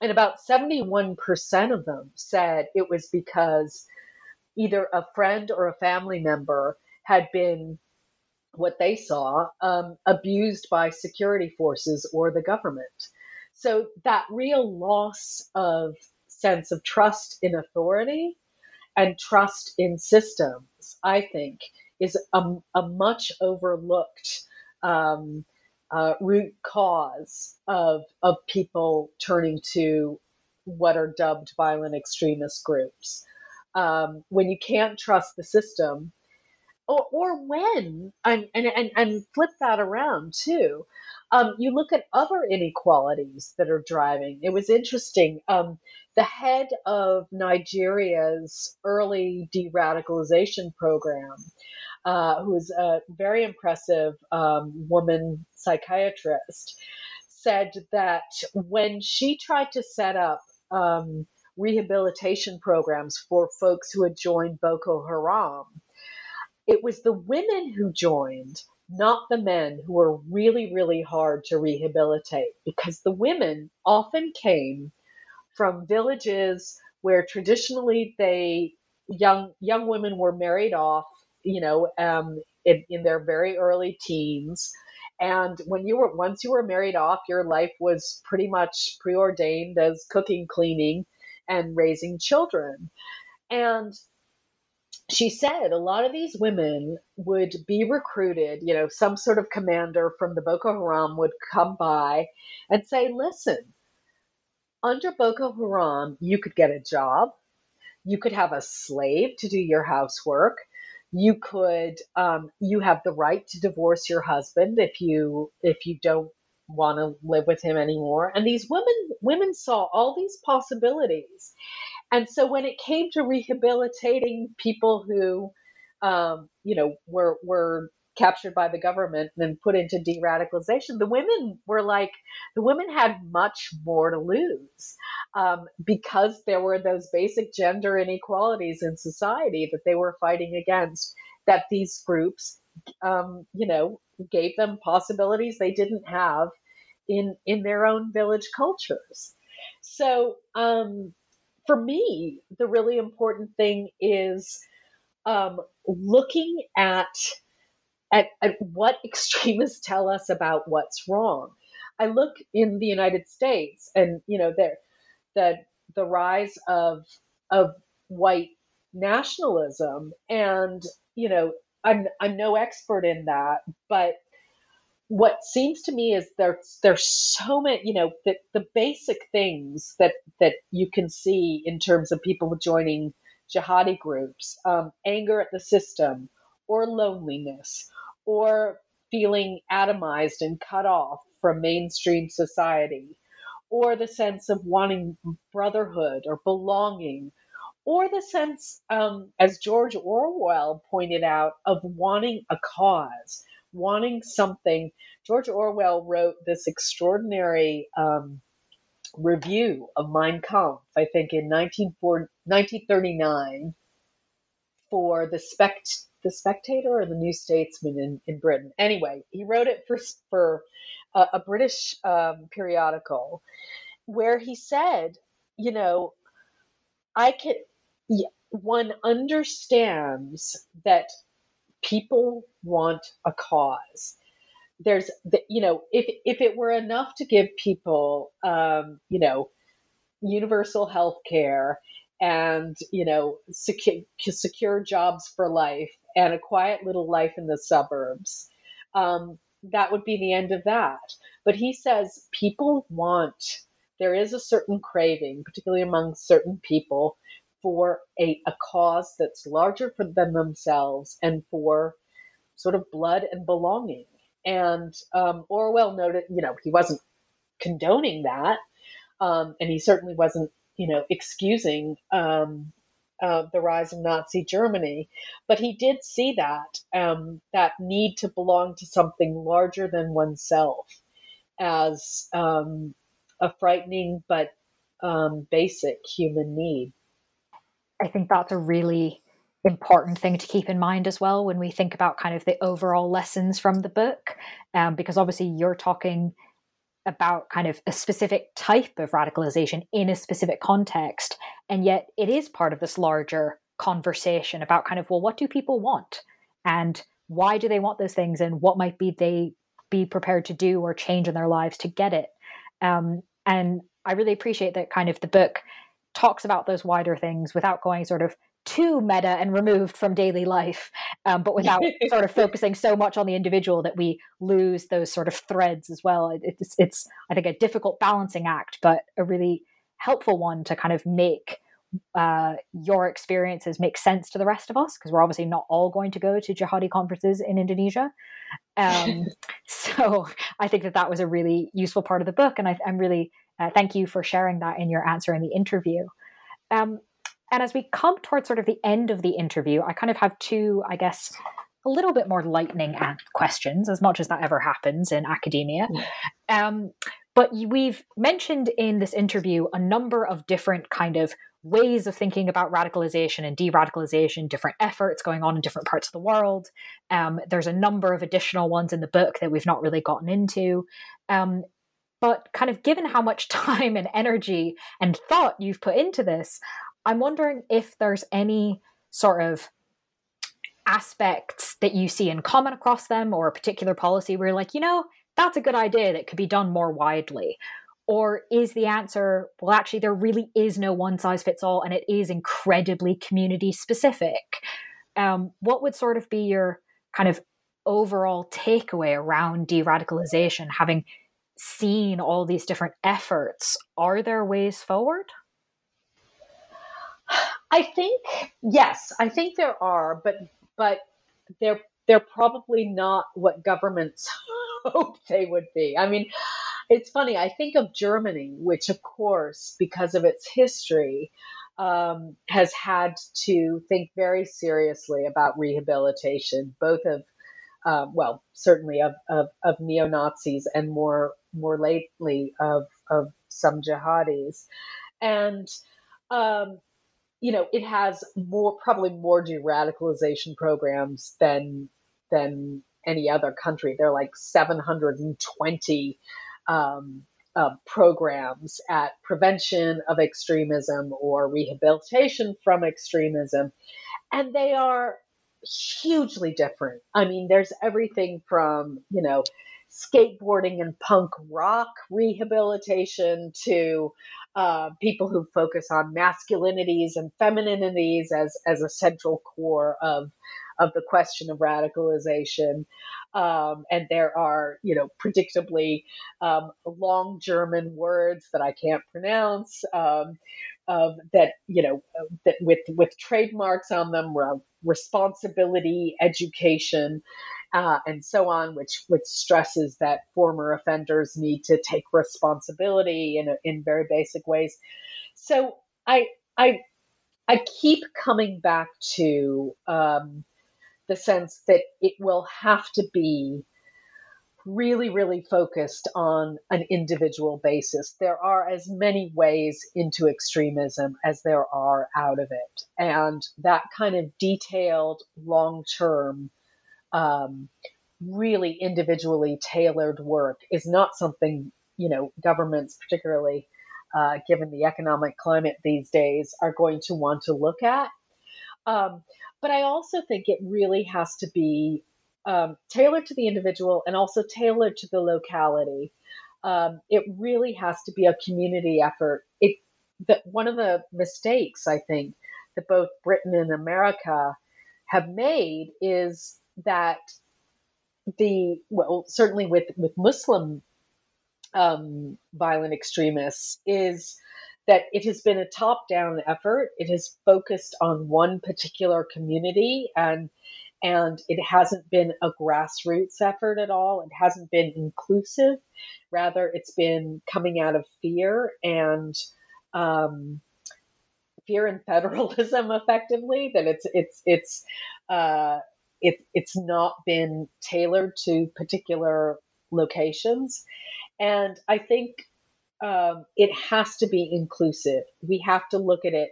and about seventy one percent of them said it was because either a friend or a family member had been what they saw um, abused by security forces or the government. So that real loss of sense of trust in authority and trust in systems, I think, is a, a much overlooked um, uh, root cause of of people turning to what are dubbed violent extremist groups um, when you can't trust the system, or, or when, and, and, and, and flip that around too. Um, you look at other inequalities that are driving. It was interesting. Um, the head of Nigeria's early de radicalization program, uh, who is a very impressive um, woman psychiatrist, said that when she tried to set up um, rehabilitation programs for folks who had joined Boko Haram. It was the women who joined, not the men, who were really, really hard to rehabilitate because the women often came from villages where traditionally they young young women were married off, you know, um, in, in their very early teens. And when you were once you were married off, your life was pretty much preordained as cooking, cleaning, and raising children. And she said a lot of these women would be recruited, you know, some sort of commander from the Boko Haram would come by and say, listen, under Boko Haram, you could get a job, you could have a slave to do your housework, you could um, you have the right to divorce your husband if you if you don't want to live with him anymore. And these women women saw all these possibilities. And so when it came to rehabilitating people who, um, you know, were were captured by the government and then put into de-radicalization, the women were like, the women had much more to lose um, because there were those basic gender inequalities in society that they were fighting against. That these groups, um, you know, gave them possibilities they didn't have in in their own village cultures. So um, for me, the really important thing is um, looking at, at at what extremists tell us about what's wrong. I look in the United States, and you know, there the the rise of of white nationalism, and you know, I'm I'm no expert in that, but what seems to me is there's there's so many you know the, the basic things that that you can see in terms of people joining jihadi groups, um, anger at the system, or loneliness, or feeling atomized and cut off from mainstream society, or the sense of wanting brotherhood or belonging, or the sense, um, as George Orwell pointed out, of wanting a cause, wanting something. George Orwell wrote this extraordinary um, review of Mein Kampf, I think in 1939, for the Spect the Spectator or the New Statesman in, in Britain. Anyway, he wrote it for for a, a British um, periodical, where he said, you know, I can. One understands that people want a cause there's the, you know if if it were enough to give people um, you know universal health care and you know secure, secure jobs for life and a quiet little life in the suburbs um, that would be the end of that. But he says people want there is a certain craving particularly among certain people for a, a cause that's larger for than themselves and for sort of blood and belonging. And um, Orwell noted, you know, he wasn't condoning that, um, and he certainly wasn't, you know, excusing um, uh, the rise of Nazi Germany, but he did see that um, that need to belong to something larger than oneself as um, a frightening but um, basic human need.
I think that's a really important thing to keep in mind as well when we think about kind of the overall lessons from the book um, because obviously you're talking about kind of a specific type of radicalization in a specific context and yet it is part of this larger conversation about kind of well what do people want? And why do they want those things? And what might be they be prepared to do or change in their lives to get it? Um, and i really appreciate that kind of the book talks about those wider things without going sort of too meta and removed from daily life, um, but without sort of focusing so much on the individual that we lose those sort of threads as well. It's, it's, I think, a difficult balancing act, but a really helpful one to kind of make uh, your experiences make sense to the rest of us because we're obviously not all going to go to jihadi conferences in Indonesia. Um, so I think that that was a really useful part of the book, and I, am really uh, thank you for sharing that in your answer in the interview. Um, and as we come towards sort of the end of the interview, I kind of have two, I guess, a little bit more lightning questions, as much as that ever happens in academia. Um, but we've mentioned in this interview a number of different kind of ways of thinking about radicalization and de-radicalization, different efforts going on in different parts of the world. Um, there's a number of additional ones in the book that we've not really gotten into. Um, but kind of given how much time and energy and thought you've put into this, I'm wondering if there's any sort of aspects that you see in common across them or a particular policy where you're like, you know, that's a good idea that could be done more widely. Or is the answer, well, actually, there really is no one size fits all and it is incredibly community specific? Um, what would sort of be your kind of overall takeaway around de radicalization, having seen all these different efforts? Are there ways forward?
I think yes, I think there are, but but they're they're probably not what governments hope they would be. I mean, it's funny. I think of Germany, which of course, because of its history, um, has had to think very seriously about rehabilitation, both of uh, well, certainly of, of, of neo Nazis and more more lately of of some jihadis, and um, you know, it has more probably more de-radicalization programs than than any other country. There are like 720 um, uh, programs at prevention of extremism or rehabilitation from extremism, and they are hugely different. I mean, there's everything from you know skateboarding and punk rock rehabilitation to uh, people who focus on masculinities and femininities as as a central core of of the question of radicalization. Um, and there are, you know, predictably um, long German words that I can't pronounce um, of that you know that with with trademarks on them, responsibility, education, uh, and so on, which which stresses that former offenders need to take responsibility in in very basic ways. So I I I keep coming back to um, the sense that it will have to be really, really focused on an individual basis. There are as many ways into extremism as there are out of it. And that kind of detailed, long term, um, really individually tailored work is not something, you know, governments, particularly uh, given the economic climate these days, are going to want to look at. Um, but I also think it really has to be um, tailored to the individual and also tailored to the locality. Um, it really has to be a community effort. It that one of the mistakes I think that both Britain and America have made is that the well certainly with with Muslim um, violent extremists is that it has been a top down effort. It has focused on one particular community and and it hasn't been a grassroots effort at all. It hasn't been inclusive. Rather, it's been coming out of fear and um, fear and federalism, effectively. That it's it's it's uh, it, it's not been tailored to particular locations, and I think um, it has to be inclusive. We have to look at it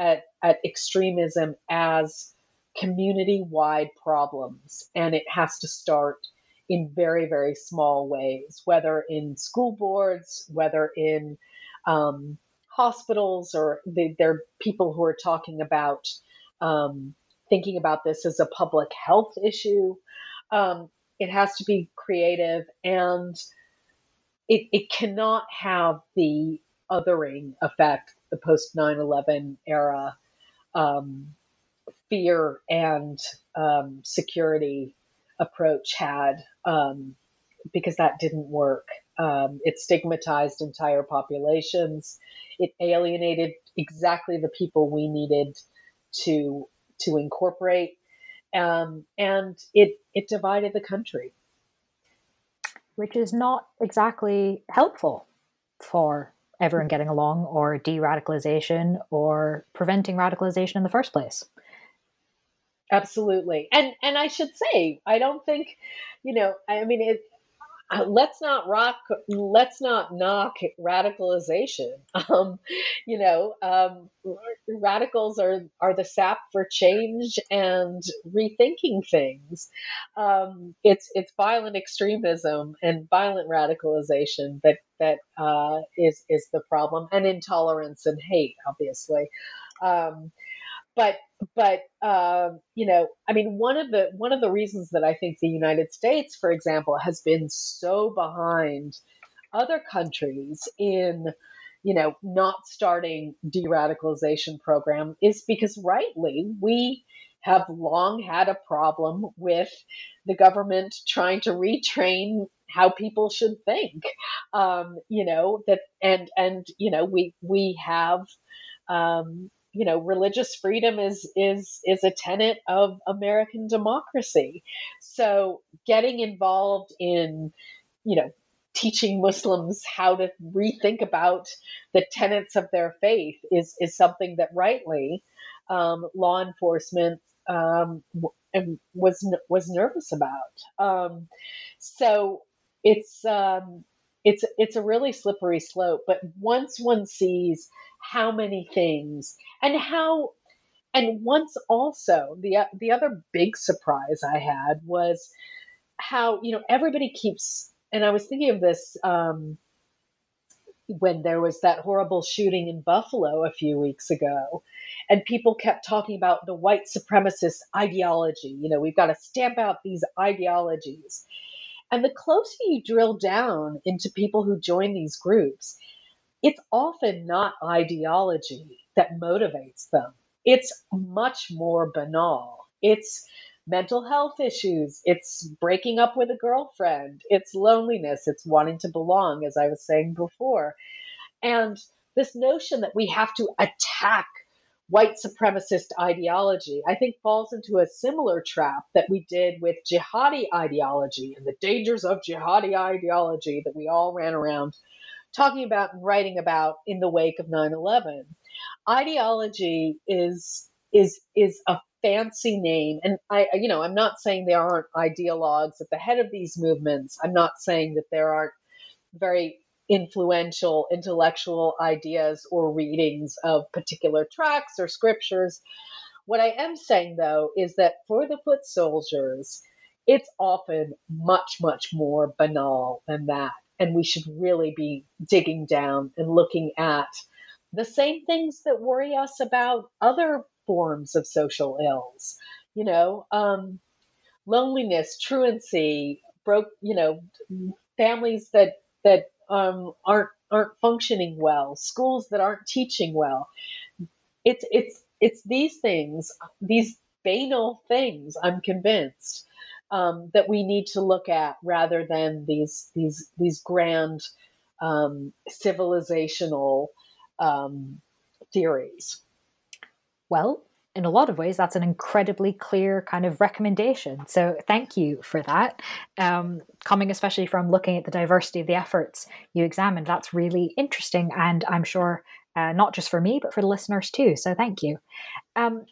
at, at extremism as community wide problems, and it has to start in very, very small ways, whether in school boards, whether in um, hospitals, or the, there are people who are talking about um, thinking about this as a public health issue. Um, it has to be creative and it, it cannot have the othering effect the post 9 11 era um, fear and um, security approach had um, because that didn't work. Um, it stigmatized entire populations. It alienated exactly the people we needed to to incorporate, um, and it it divided the country,
which is not exactly helpful for everyone getting along or de-radicalization or preventing radicalization in the first place.
Absolutely. And and I should say, I don't think, you know, I mean it uh, let's not rock let's not knock radicalization. Um, you know um, radicals are are the sap for change and rethinking things. Um, it's it's violent extremism and violent radicalization that that uh, is is the problem and intolerance and hate obviously. Um, but but um, you know i mean one of the one of the reasons that i think the united states for example has been so behind other countries in you know not starting de-radicalization program is because rightly we have long had a problem with the government trying to retrain how people should think um, you know that and and you know we we have um, you know religious freedom is is is a tenet of American democracy. So getting involved in you know teaching Muslims how to rethink about the tenets of their faith is is something that rightly um, law enforcement um, was was nervous about. Um, so it's um, it's it's a really slippery slope. But once one sees how many things and how and once also the the other big surprise I had was how you know everybody keeps and I was thinking of this um, when there was that horrible shooting in Buffalo a few weeks ago, and people kept talking about the white supremacist ideology. You know, we've got to stamp out these ideologies. And the closer you drill down into people who join these groups, it's often not ideology that motivates them. It's much more banal. It's mental health issues. It's breaking up with a girlfriend. It's loneliness. It's wanting to belong, as I was saying before. And this notion that we have to attack white supremacist ideology, I think falls into a similar trap that we did with jihadi ideology and the dangers of jihadi ideology that we all ran around talking about and writing about in the wake of 9/11. Ideology is is is a fancy name and I you know, I'm not saying there aren't ideologues at the head of these movements. I'm not saying that there aren't very influential intellectual ideas or readings of particular tracts or scriptures. What I am saying, though, is that for the foot soldiers, it's often much, much more banal than that. And we should really be digging down and looking at the same things that worry us about other forms of social ills. You know, um, loneliness, truancy, broke, you know, families that that um, aren't aren't functioning well, schools that aren't teaching well. It's it's it's these things, these banal things. I'm convinced um, that we need to look at rather than these these these grand um, civilizational um, theories.
Well, in a lot of ways, that's an incredibly clear kind of recommendation. So thank you for that. Um, coming especially from looking at the diversity of the efforts you examined, that's really interesting. And I'm sure uh, not just for me, but for the listeners too. So thank you. Um,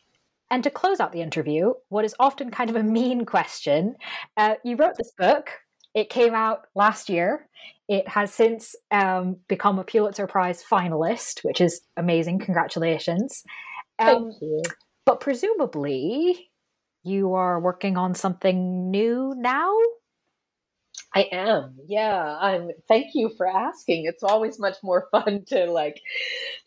and to close out the interview, what is often kind of a mean question uh, you wrote this book. It came out last year. It has since um, become a Pulitzer Prize finalist, which is amazing. Congratulations.
Um, Thank you.
But presumably, you are working on something new now?
I am. Yeah. I'm thank you for asking. It's always much more fun to like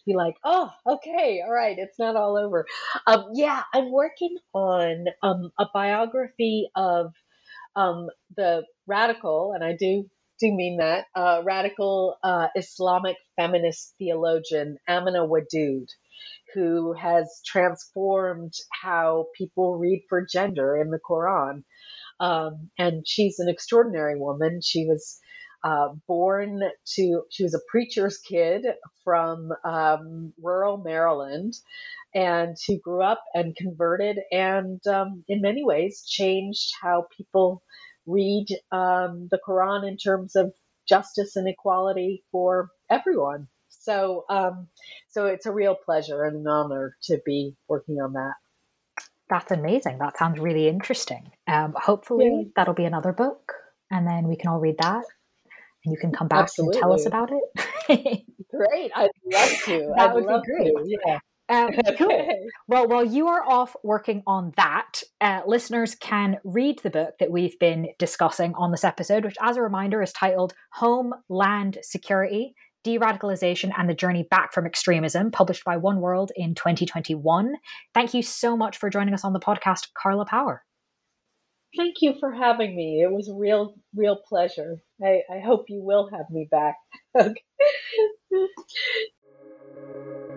be like, "Oh, okay. All right. It's not all over." Um yeah, I'm working on um a biography of um the radical and I do do mean that uh, radical uh, Islamic feminist theologian Amina Wadud who has transformed how people read for gender in the Quran. Um, and she's an extraordinary woman. She was uh, born to, she was a preacher's kid from um, rural Maryland and who grew up and converted and um, in many ways changed how people read um, the Quran in terms of justice and equality for everyone. So, um, so it's a real pleasure and an honor to be working on that.
That's amazing. That sounds really interesting. Um, hopefully, yeah. that'll be another book, and then we can all read that, and you can come back Absolutely. and tell us about
it. great, I'd love to. that I'd would be great. To. Yeah.
Um, cool. Well, while you are off working on that, uh, listeners can read the book that we've been discussing on this episode, which, as a reminder, is titled Homeland Security De Radicalization and the Journey Back from Extremism, published by One World in 2021. Thank you so much for joining us on the podcast, Carla Power.
Thank you for having me. It was a real, real pleasure. I, I hope you will have me back. okay.